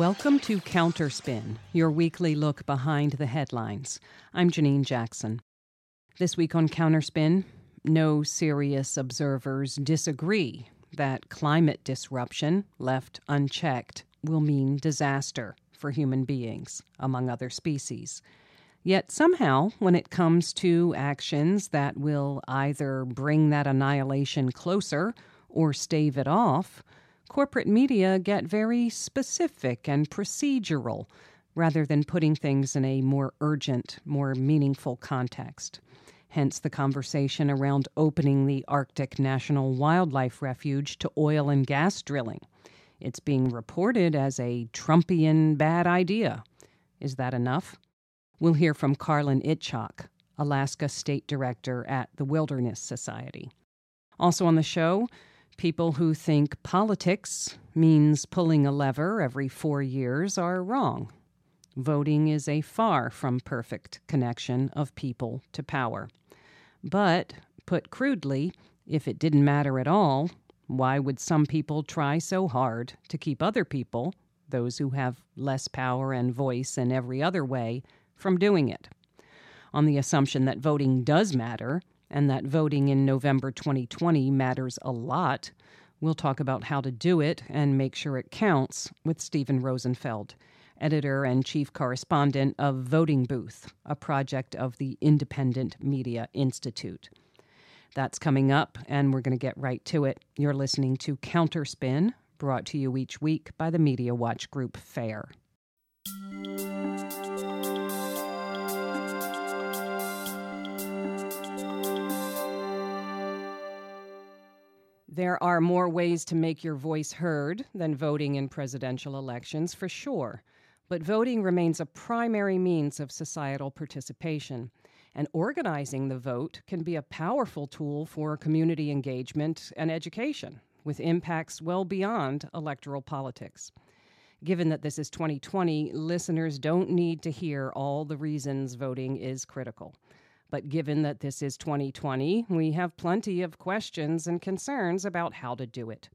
Welcome to Counterspin, your weekly look behind the headlines. I'm Janine Jackson. This week on Counterspin, no serious observers disagree that climate disruption, left unchecked, will mean disaster for human beings, among other species. Yet somehow, when it comes to actions that will either bring that annihilation closer or stave it off, corporate media get very specific and procedural rather than putting things in a more urgent, more meaningful context. Hence the conversation around opening the Arctic National Wildlife Refuge to oil and gas drilling. It's being reported as a Trumpian bad idea. Is that enough? We'll hear from Karlin Itchoak, Alaska State Director at the Wilderness Society. Also on the show, People who think politics means pulling a lever every four years are wrong. Voting is a far from perfect connection of people to power. But, put crudely, if it didn't matter at all, why would some people try so hard to keep other people, those who have less power and voice in every other way, from doing it? On the assumption that voting does matter, and that voting in November 2020 matters a lot, we'll talk about how to do it and make sure it counts with Steven Rosenfeld, editor and chief correspondent of Voting Booth, a project of the Independent Media Institute. That's coming up, and we're going to get right to it. You're listening to Counterspin, brought to you each week by the Media Watch Group FAIR. There are more ways to make your voice heard than voting in presidential elections, for sure. But voting remains a primary means of societal participation. And organizing the vote can be a powerful tool for community engagement and education, with impacts well beyond electoral politics. Given that this is 2020, listeners don't need to hear all the reasons voting is critical. But given that this is 2020, we have plenty of questions and concerns about how to do it.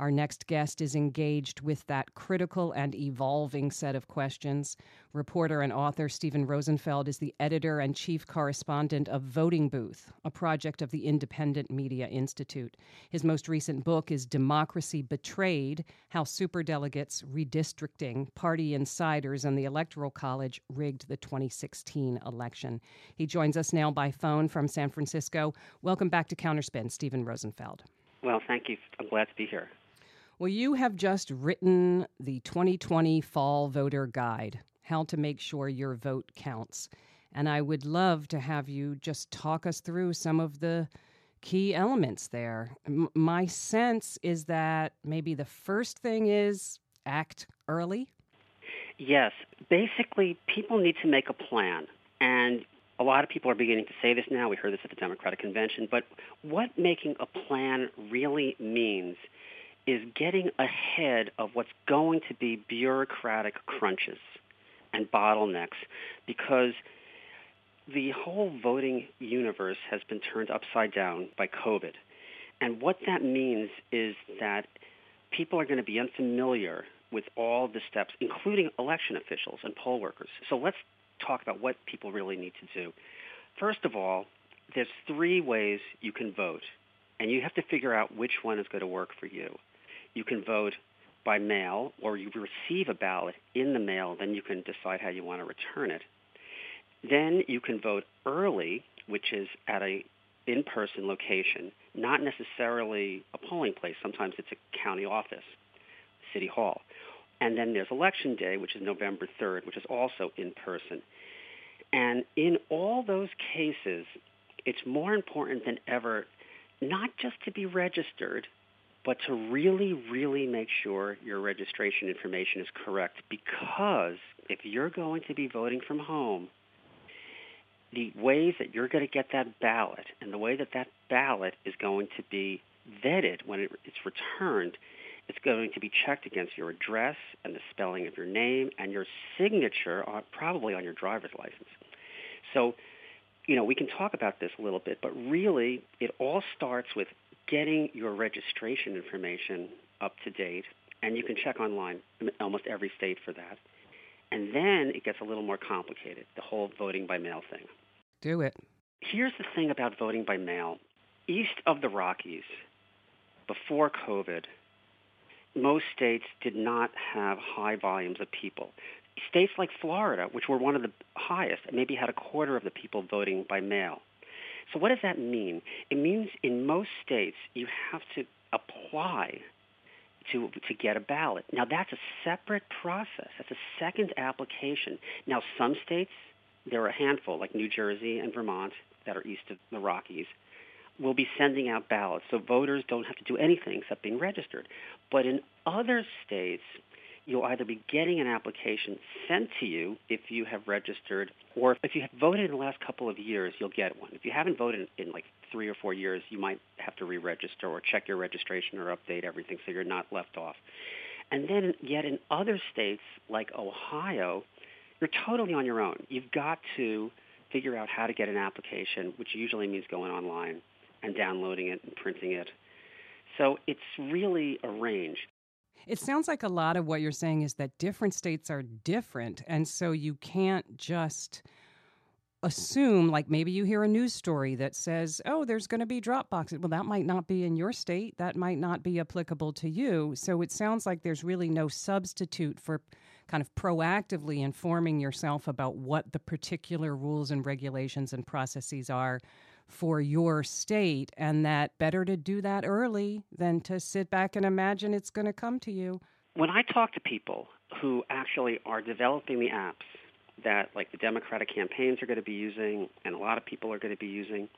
Our next guest is engaged with that critical and evolving set of questions. Reporter and author Steven Rosenfeld is the editor and chief correspondent of Voting Booth, a project of the Independent Media Institute. His most recent book is Democracy Betrayed How Superdelegates, Redistricting, Party Insiders, and the Electoral College Rigged the 2016 Election. He joins us now by phone from San Francisco. Welcome back to Counterspin, Steven Rosenfeld. Well, thank you. I'm glad to be here. Well, you have just written the 2020 Fall Voter Guide How to Make Sure Your Vote Counts. And I would love to have you just talk us through some of the key elements there. M- my sense is that maybe the first thing is act early. Yes. Basically, people need to make a plan. And a lot of people are beginning to say this now. We heard this at the Democratic Convention. But what making a plan really means is getting ahead of what's going to be bureaucratic crunches and bottlenecks because the whole voting universe has been turned upside down by COVID. And what that means is that people are going to be unfamiliar with all the steps, including election officials and poll workers. So let's talk about what people really need to do. First of all, there's three ways you can vote, and you have to figure out which one is going to work for you you can vote by mail or you receive a ballot in the mail, then you can decide how you want to return it. Then you can vote early, which is at a in-person location, not necessarily a polling place. Sometimes it's a county office, city hall. And then there's election day, which is November 3rd, which is also in person. And in all those cases, it's more important than ever not just to be registered, but to really, really make sure your registration information is correct because if you're going to be voting from home, the ways that you're going to get that ballot and the way that that ballot is going to be vetted when it's returned, it's going to be checked against your address and the spelling of your name and your signature, on, probably on your driver's license. So, you know, we can talk about this a little bit, but really it all starts with getting your registration information up to date and you can check online in almost every state for that. And then it gets a little more complicated, the whole voting by mail thing. Do it. Here's the thing about voting by mail. East of the Rockies, before COVID, most states did not have high volumes of people. States like Florida, which were one of the highest, maybe had a quarter of the people voting by mail. So what does that mean? It means in most states you have to apply to to get a ballot. Now that's a separate process. That's a second application. Now some states, there are a handful like New Jersey and Vermont that are east of the Rockies, will be sending out ballots. So voters don't have to do anything except being registered. But in other states, you'll either be getting an application sent to you if you have registered, or if you have voted in the last couple of years, you'll get one. If you haven't voted in like three or four years, you might have to re-register or check your registration or update everything so you're not left off. And then yet in other states like Ohio, you're totally on your own. You've got to figure out how to get an application, which usually means going online and downloading it and printing it. So it's really a range. It sounds like a lot of what you're saying is that different states are different. And so you can't just assume, like maybe you hear a news story that says, oh, there's going to be drop boxes. Well, that might not be in your state. That might not be applicable to you. So it sounds like there's really no substitute for kind of proactively informing yourself about what the particular rules and regulations and processes are for your state, and that better to do that early than to sit back and imagine it's going to come to you. When I talk to people who actually are developing the apps that like the Democratic campaigns are going to be using and a lot of people are going to be using,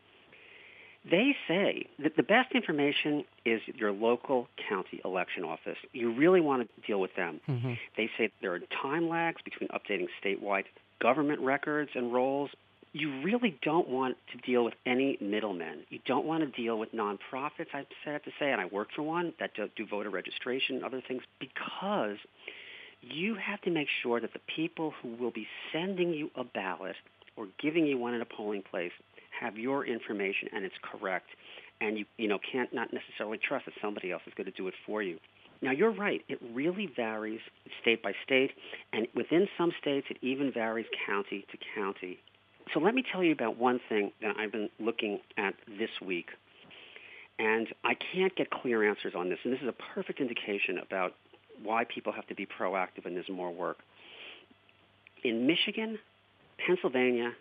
they say that the best information is your local county election office. You really want to deal with them. Mm-hmm. They say there are time lags between updating statewide government records and rolls you really don't want to deal with any middlemen. You don't want to deal with nonprofits, I'm have to say, and I work for one that do voter registration and other things because you have to make sure that the people who will be sending you a ballot or giving you one in a polling place have your information and it's correct and you you know can't not necessarily trust that somebody else is going to do it for you. Now you're right, it really varies state by state and within some states it even varies county to county. So let me tell you about one thing that I've been looking at this week. And I can't get clear answers on this. And this is a perfect indication about why people have to be proactive and there's more work. In Michigan, Pennsylvania,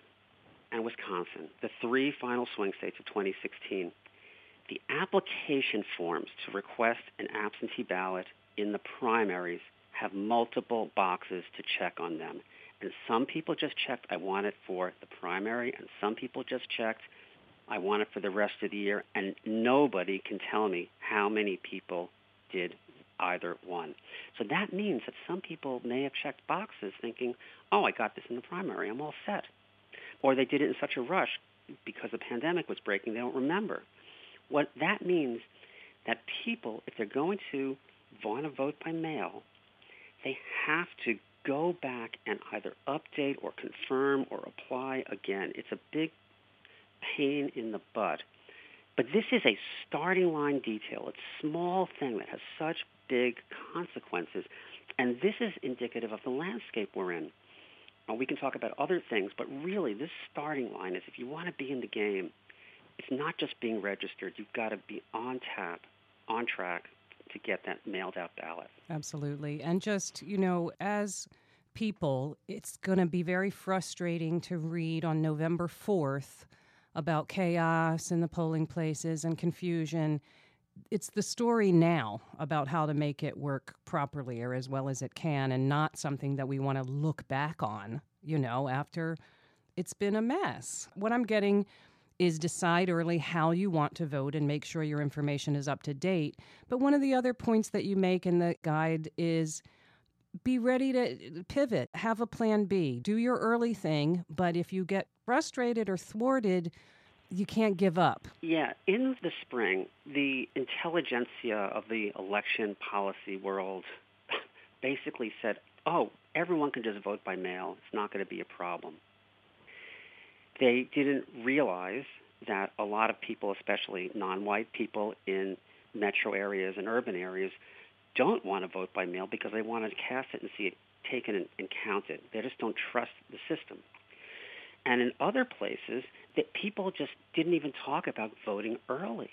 and Wisconsin, the three final swing states of 2016, the application forms to request an absentee ballot in the primaries have multiple boxes to check on them. And some people just checked, I want it for the primary, and some people just checked, I want it for the rest of the year, and nobody can tell me how many people did either one. So that means that some people may have checked boxes thinking, oh, I got this in the primary, I'm all set. Or they did it in such a rush because the pandemic was breaking, they don't remember. What that means that people, if they're going to want to vote by mail, they have to go back and either update or confirm or apply again. It's a big pain in the butt. But this is a starting line detail. It's a small thing that has such big consequences. And this is indicative of the landscape we're in. We can talk about other things, but really this starting line is if you want to be in the game, it's not just being registered. You've got to be on tap, on track, to get that mailed out ballot. Absolutely. And just, you know, as people, it's going to be very frustrating to read on November 4th about chaos in the polling places and confusion. It's the story now about how to make it work properly or as well as it can, and not something that we want to look back on, you know, after it's been a mess. What I'm getting is decide early how you want to vote and make sure your information is up to date. But one of the other points that you make in the guide is be ready to pivot, have a plan B, do your early thing, but if you get frustrated or thwarted, you can't give up. Yeah, in the spring, the intelligentsia of the election policy world basically said, oh, everyone can just vote by mail. It's not going to be a problem they didn't realize that a lot of people, especially non-white people in metro areas and urban areas, don't want to vote by mail because they want to cast it and see it taken and, and counted. They just don't trust the system. And in other places, that people just didn't even talk about voting early.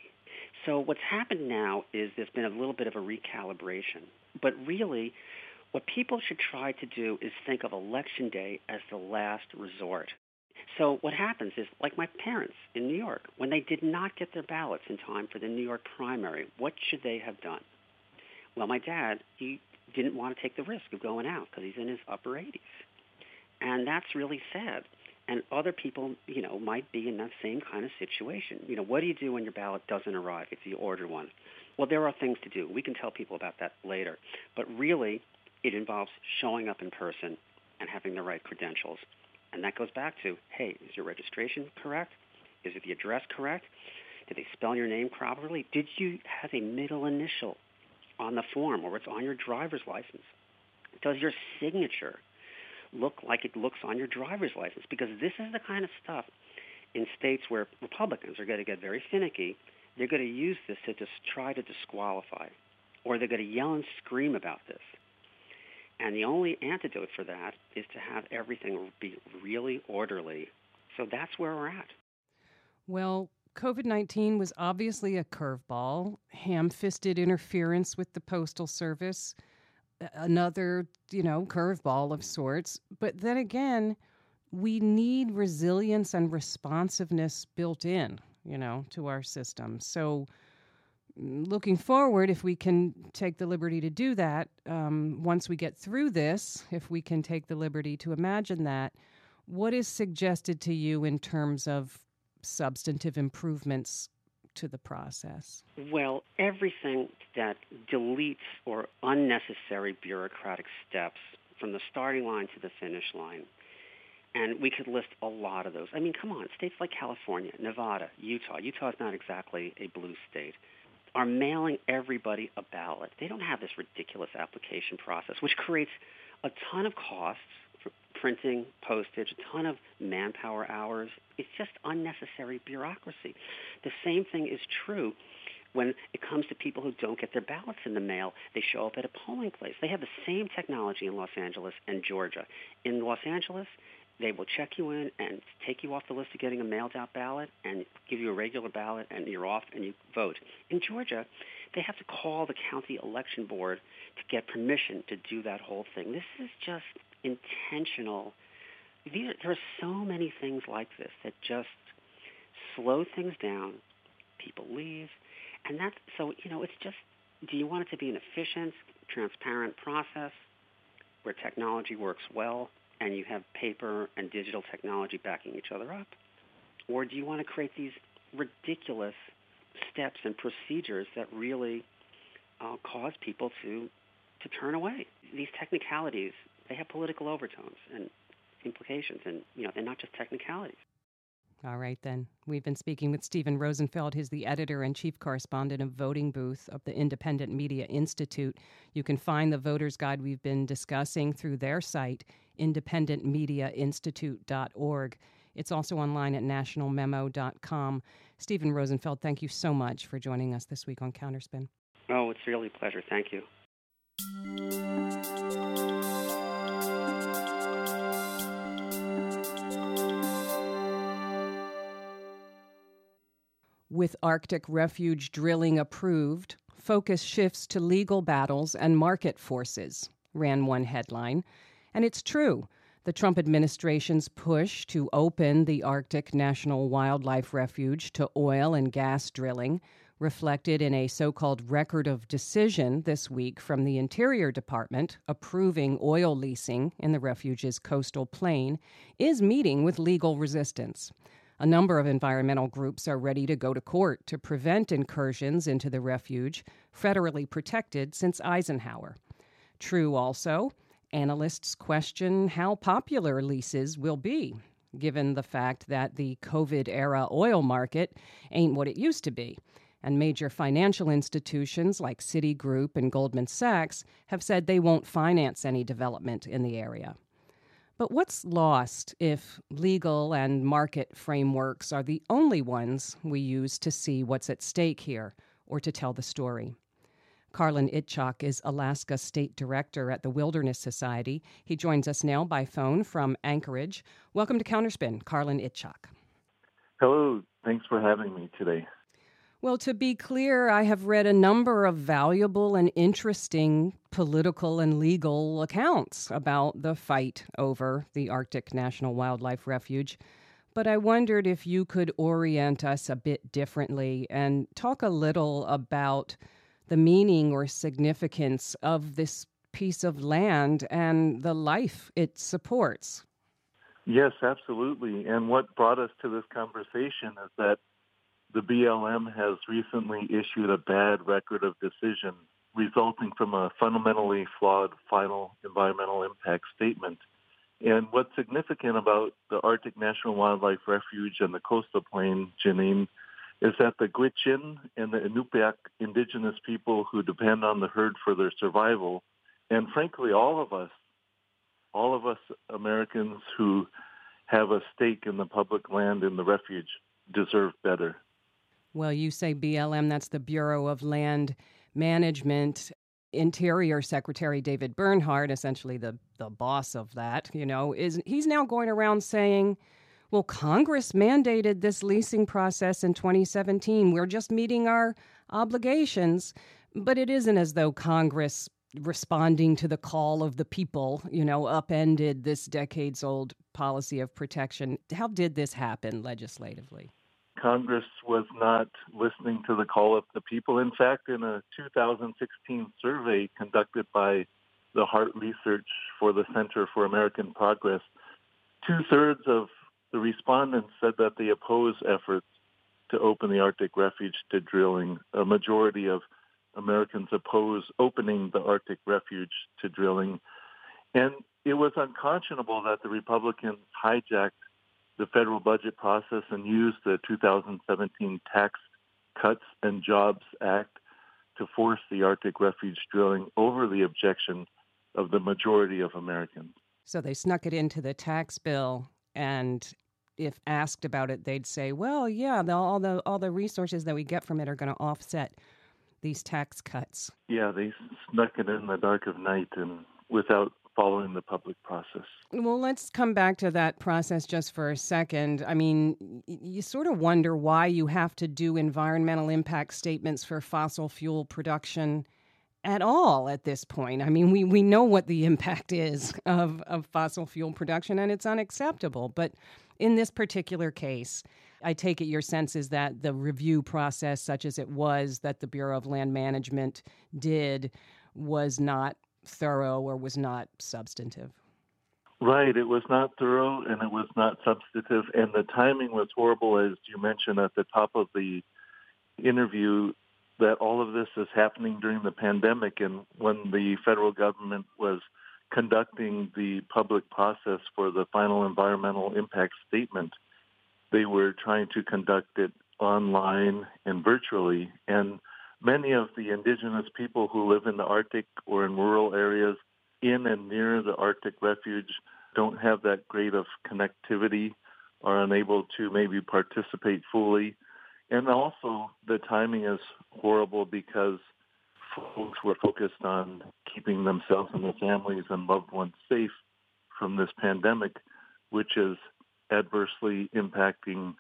So what's happened now is there's been a little bit of a recalibration. But really, what people should try to do is think of election day as the last resort. So what happens is, like my parents in New York, when they did not get their ballots in time for the New York primary, what should they have done? Well, my dad, he didn't want to take the risk of going out because he's in his upper 80s. And that's really sad. And other people, you know, might be in that same kind of situation. You know, what do you do when your ballot doesn't arrive if you order one? Well, there are things to do. We can tell people about that later. But really, it involves showing up in person and having the right credentials. And that goes back to, hey, is your registration correct? Is it the address correct? Did they spell your name properly? Did you have a middle initial on the form or it's on your driver's license? Does your signature look like it looks on your driver's license? Because this is the kind of stuff in states where Republicans are going to get very finicky. They're going to use this to just try to disqualify, or they're going to yell and scream about this. And the only antidote for that is to have everything be really orderly. So that's where we're at. Well, COVID 19 was obviously a curveball, ham fisted interference with the Postal Service, another, you know, curveball of sorts. But then again, we need resilience and responsiveness built in, you know, to our system. So, looking forward, if we can take the liberty to do that, um, once we get through this, if we can take the liberty to imagine that, what is suggested to you in terms of substantive improvements to the process? Well, everything that deletes or unnecessary bureaucratic steps from the starting line to the finish line. And we could list a lot of those. I mean, come on, states like California, Nevada, Utah. Utah is not exactly a blue state are mailing everybody a ballot. They don't have this ridiculous application process, which creates a ton of costs for printing, postage, a ton of manpower hours. It's just unnecessary bureaucracy. The same thing is true when it comes to people who don't get their ballots in the mail. They show up at a polling place. They have the same technology in Los Angeles and Georgia. In Los Angeles, they will check you in and take you off the list of getting a mailed out ballot and give you a regular ballot and you're off and you vote. In Georgia, they have to call the county election board to get permission to do that whole thing. This is just intentional. These, there are so many things like this that just slow things down. People leave. And that's, so, you know, it's just, do you want it to be an efficient, transparent process where technology works well and you have paper and digital technology backing each other up? Or do you want to create these ridiculous steps and procedures that really uh, cause people to to turn away? These technicalities they have political overtones and implications, and you know they're not just technicalities. All right, then. We've been speaking with Steven Rosenfeld. He's the editor and chief correspondent of Voting Booth of the Independent Media Institute. You can find the voter's guide we've been discussing through their site, independentmediainstitute.org. It's also online at nationalmemo.com. Steven Rosenfeld, thank you so much for joining us this week on Counterspin. Oh, it's really a pleasure. Thank you. With Arctic refuge drilling approved, focus shifts to legal battles and market forces, ran one headline. And it's true. The Trump administration's push to open the Arctic National Wildlife Refuge to oil and gas drilling, reflected in a so called record of decision this week from the Interior Department approving oil leasing in the refuge's coastal plain, is meeting with legal resistance. A number of environmental groups are ready to go to court to prevent incursions into the refuge, federally protected since Eisenhower. True also, analysts question how popular leases will be, given the fact that the COVID era oil market ain't what it used to be. And major financial institutions like Citigroup and Goldman Sachs have said they won't finance any development in the area. But what's lost if legal and market frameworks are the only ones we use to see what's at stake here or to tell the story? Karlin Itchoak is Alaska State Director at the Wilderness Society. He joins us now by phone from Anchorage. Welcome to Counterspin, Karlin Itchoak. Hello. Thanks for having me today. Well, to be clear, I have read a number of valuable and interesting political and legal accounts about the fight over the Arctic National Wildlife Refuge. But I wondered if you could orient us a bit differently and talk a little about the meaning or significance of this piece of land and the life it supports. Yes, absolutely. And what brought us to this conversation is that the BLM has recently issued a bad record of decision resulting from a fundamentally flawed final environmental impact statement. And what's significant about the Arctic National Wildlife Refuge and the coastal plain, Janine, is that the Gwich'in and the Inupiaq indigenous people who depend on the herd for their survival, and frankly, all of us, all of us Americans who have a stake in the public land in the refuge deserve better. Well, you say BLM, that's the Bureau of Land Management. Interior Secretary David Bernhardt, essentially the, the boss of that, you know, is he's now going around saying well, Congress mandated this leasing process in 2017. We're just meeting our obligations. But it isn't as though Congress, responding to the call of the people, you know, upended this decades old policy of protection. How did this happen legislatively? Congress was not listening to the call of the people. In fact, in a 2016 survey conducted by the Hart Research for the Center for American Progress, two thirds of the respondents said that they oppose efforts to open the Arctic refuge to drilling. A majority of Americans oppose opening the Arctic refuge to drilling. And it was unconscionable that the Republicans hijacked the federal budget process and used the 2017 Tax Cuts and Jobs Act to force the Arctic refuge drilling over the objection of the majority of Americans. So they snuck it into the tax bill and if asked about it, they'd say, "Well, yeah, the, all the all the resources that we get from it are going to offset these tax cuts." Yeah, they snuck it in the dark of night and without following the public process. Well, let's come back to that process just for a second. I mean, you sort of wonder why you have to do environmental impact statements for fossil fuel production at all at this point. I mean, we, we know what the impact is of, of fossil fuel production, and it's unacceptable. But in this particular case, I take it your sense is that the review process, such as it was that the Bureau of Land Management did, was not thorough or was not substantive. Right. It was not thorough and it was not substantive. And the timing was horrible, as you mentioned at the top of the interview that all of this is happening during the pandemic and when the federal government was conducting the public process for the final environmental impact statement, they were trying to conduct it online and virtually. And many of the indigenous people who live in the Arctic or in rural areas in and near the Arctic refuge don't have that great of connectivity, are unable to maybe participate fully and also, the timing is horrible because folks were focused on keeping themselves and their families and loved ones safe from this pandemic, which is adversely impacting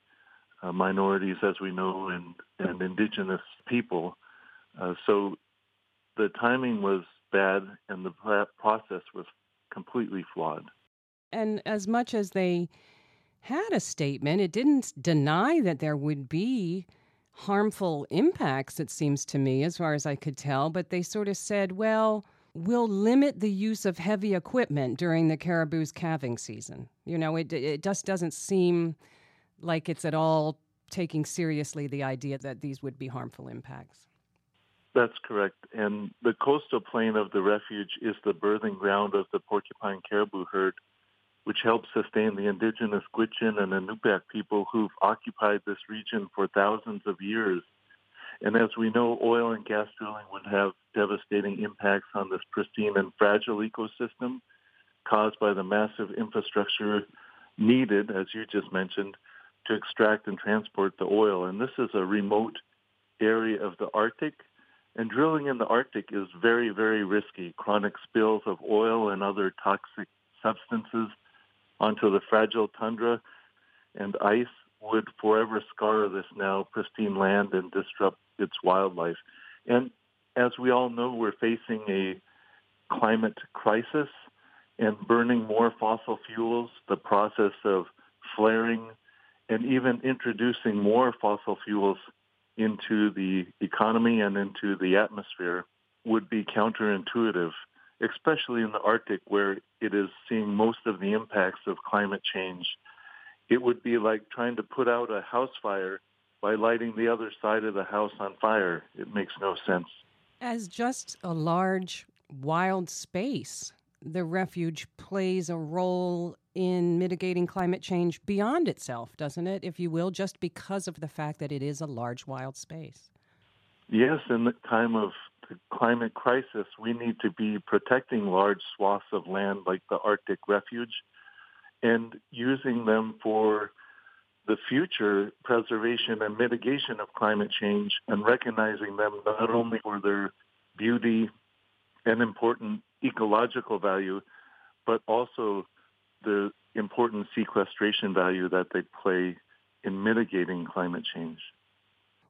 uh, minorities, as we know, and, and indigenous people. Uh, so the timing was bad and the process was completely flawed. And as much as they had a statement. It didn't deny that there would be harmful impacts, it seems to me, as far as I could tell, but they sort of said, well, we'll limit the use of heavy equipment during the caribou's calving season. You know, it, it just doesn't seem like it's at all taking seriously the idea that these would be harmful impacts. That's correct. And the coastal plain of the refuge is the birthing ground of the porcupine caribou herd which helps sustain the indigenous Gwich'in and Inupiaq people who've occupied this region for thousands of years. And as we know, oil and gas drilling would have devastating impacts on this pristine and fragile ecosystem caused by the massive infrastructure needed, as you just mentioned, to extract and transport the oil. And this is a remote area of the Arctic, And drilling in the Arctic is very, very risky. Chronic spills of oil and other toxic substances onto the fragile tundra and ice would forever scar this now pristine land and disrupt its wildlife. And as we all know, we're facing a climate crisis and burning more fossil fuels, the process of flaring and even introducing more fossil fuels into the economy and into the atmosphere would be counterintuitive, especially in the Arctic where it is seeing most of the impacts of climate change. It would be like trying to put out a house fire by lighting the other side of the house on fire. It makes no sense. As just a large wild space, the refuge plays a role in mitigating climate change beyond itself, doesn't it, if you will, just because of the fact that it is a large wild space? Yes, in the time of the climate crisis, we need to be protecting large swaths of land like the Arctic refuge and using them for the future preservation and mitigation of climate change and recognizing them not only for their beauty and important ecological value, but also the important sequestration value that they play in mitigating climate change.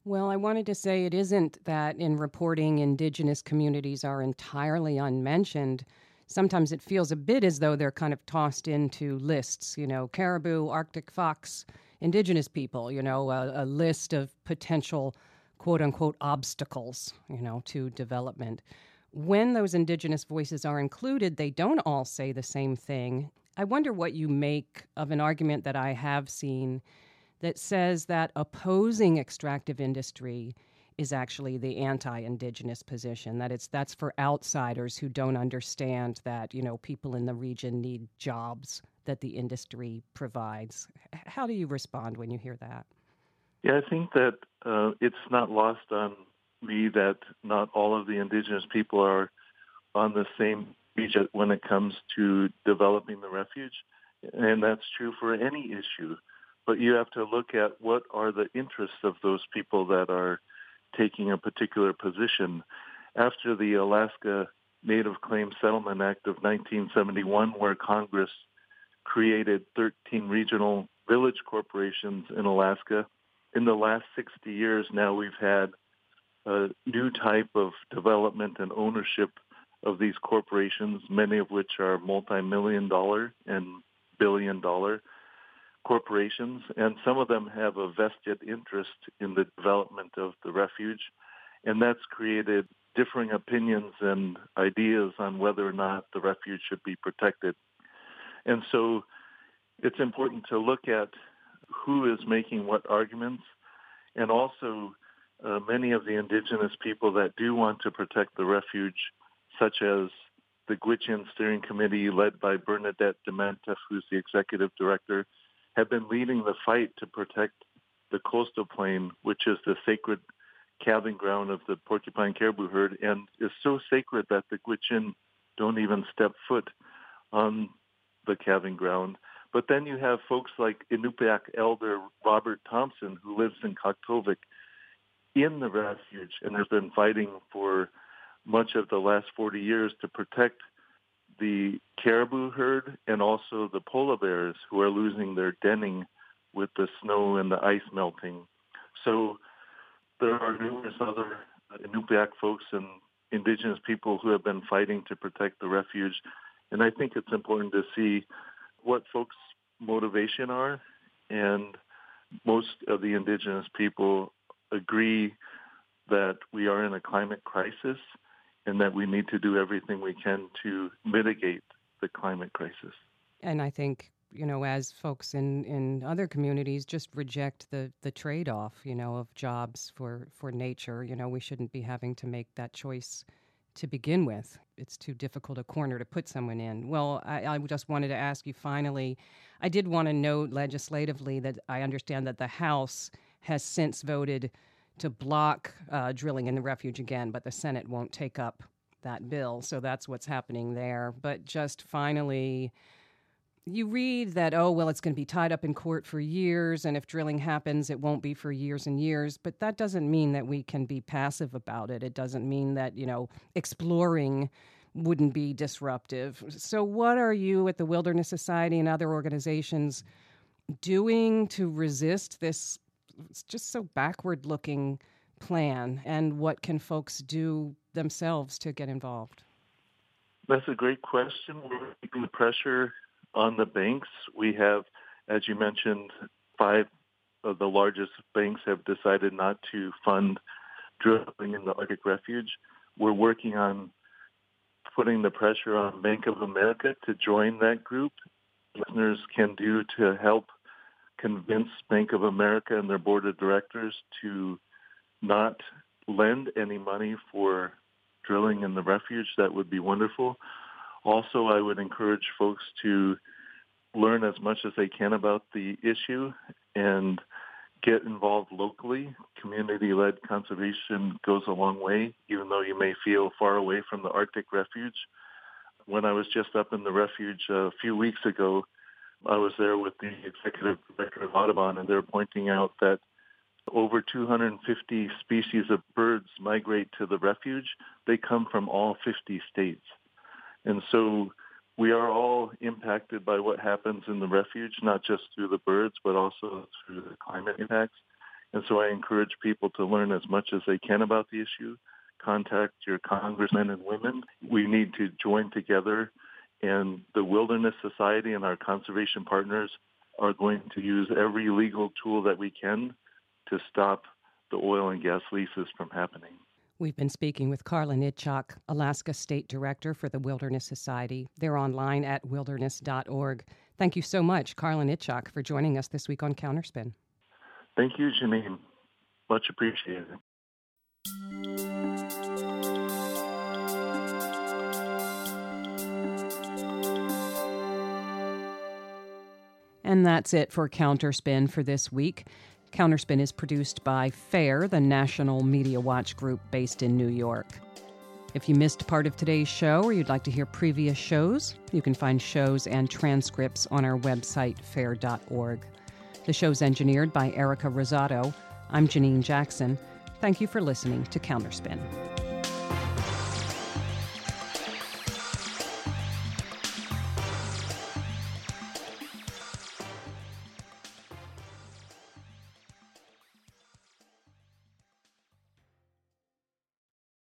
Well, I wanted to say it isn't that in reporting indigenous communities are entirely unmentioned. Sometimes it feels a bit as though they're kind of tossed into lists, you know, caribou, Arctic fox, indigenous people, you know, a, a list of potential quote unquote obstacles, you know, to development when those indigenous voices are included, they don't all say the same thing. I wonder what you make of an argument that I have seen that says that opposing extractive industry is actually the anti-indigenous position that it's that's for outsiders who don't understand that you know people in the region need jobs that the industry provides how do you respond when you hear that yeah i think that uh, it's not lost on me that not all of the indigenous people are on the same page when it comes to developing the refuge. And that's true for any issue. But you have to look at what are the interests of those people that are taking a particular position. After the Alaska Native Claims Settlement Act of 1971, where Congress created 13 regional village corporations in Alaska, in the last 60 years now we've had a new type of development and ownership of these corporations, many of which are multi-million dollar and billion dollar corporations, and some of them have a vested interest in the development of the refuge, and that's created differing opinions and ideas on whether or not the refuge should be protected. And so it's important to look at who is making what arguments and also uh, many of the indigenous people that do want to protect the refuge, such as the Gwich'in Steering Committee led by Bernadette Demientieff, who's the executive director, have been leading the fight to protect the coastal plain, which is the sacred calving ground of the porcupine caribou herd, and is so sacred that the Gwich'in don't even step foot on the calving ground. But then you have folks like Inupiaq elder Robert Thompson, who lives in Kaktovik, in the refuge and has been fighting for much of the last 40 years to protect the caribou herd and also the polar bears who are losing their denning with the snow and the ice melting. So there are numerous other uh, Inupiaq folks and indigenous people who have been fighting to protect the refuge. And I think it's important to see what folks' motivation are. And most of the indigenous people agree that we are in a climate crisis and that we need to do everything we can to mitigate the climate crisis. And I think, you know, as folks in, in other communities just reject the, the trade off, you know, of jobs for, for nature, you know, we shouldn't be having to make that choice to begin with. It's too difficult a corner to put someone in. Well, I, I just wanted to ask you finally I did want to note legislatively that I understand that the House has since voted to block uh, drilling in the refuge again, but the Senate won't take up that bill. So that's what's happening there. But just finally, you read that, oh, well, it's going to be tied up in court for years, and if drilling happens, it won't be for years and years. But that doesn't mean that we can be passive about it. It doesn't mean that, you know, exploring wouldn't be disruptive. So, what are you at the Wilderness Society and other organizations doing to resist this just so backward looking plan? And what can folks do themselves to get involved? That's a great question. We're keeping the pressure on the banks. We have, as you mentioned, five of the largest banks have decided not to fund drilling in the Arctic Refuge. We're working on putting the pressure on Bank of America to join that group. Listeners can do to help convince Bank of America and their board of directors to not lend any money for drilling in the refuge. That would be wonderful. Also, I would encourage folks to learn as much as they can about the issue and get involved locally. Community-led conservation goes a long way, even though you may feel far away from the Arctic Refuge. When I was just up in the refuge a few weeks ago, I was there with the executive director of Audubon, and they're pointing out that over 250 species of birds migrate to the refuge. They come from all 50 states. And so we are all impacted by what happens in the refuge, not just through the birds, but also through the climate impacts. And so I encourage people to learn as much as they can about the issue. Contact your congressmen and women. We need to join together, and the Wilderness Society and our conservation partners are going to use every legal tool that we can to stop the oil and gas leases from happening. We've been speaking with Karlin Itchoak, Alaska State Director for the Wilderness Society. They're online at wilderness.org. Thank you so much, Karlin Itchoak, for joining us this week on Counterspin. Thank you, Janine. Much appreciated. And that's it for Counterspin for this week. Counterspin is produced by FAIR, the National Media Watch group based in New York. If you missed part of today's show or you'd like to hear previous shows, you can find shows and transcripts on our website, fair.org. The show's engineered by Erica Rosato. I'm Janine Jackson. Thank you for listening to Counterspin.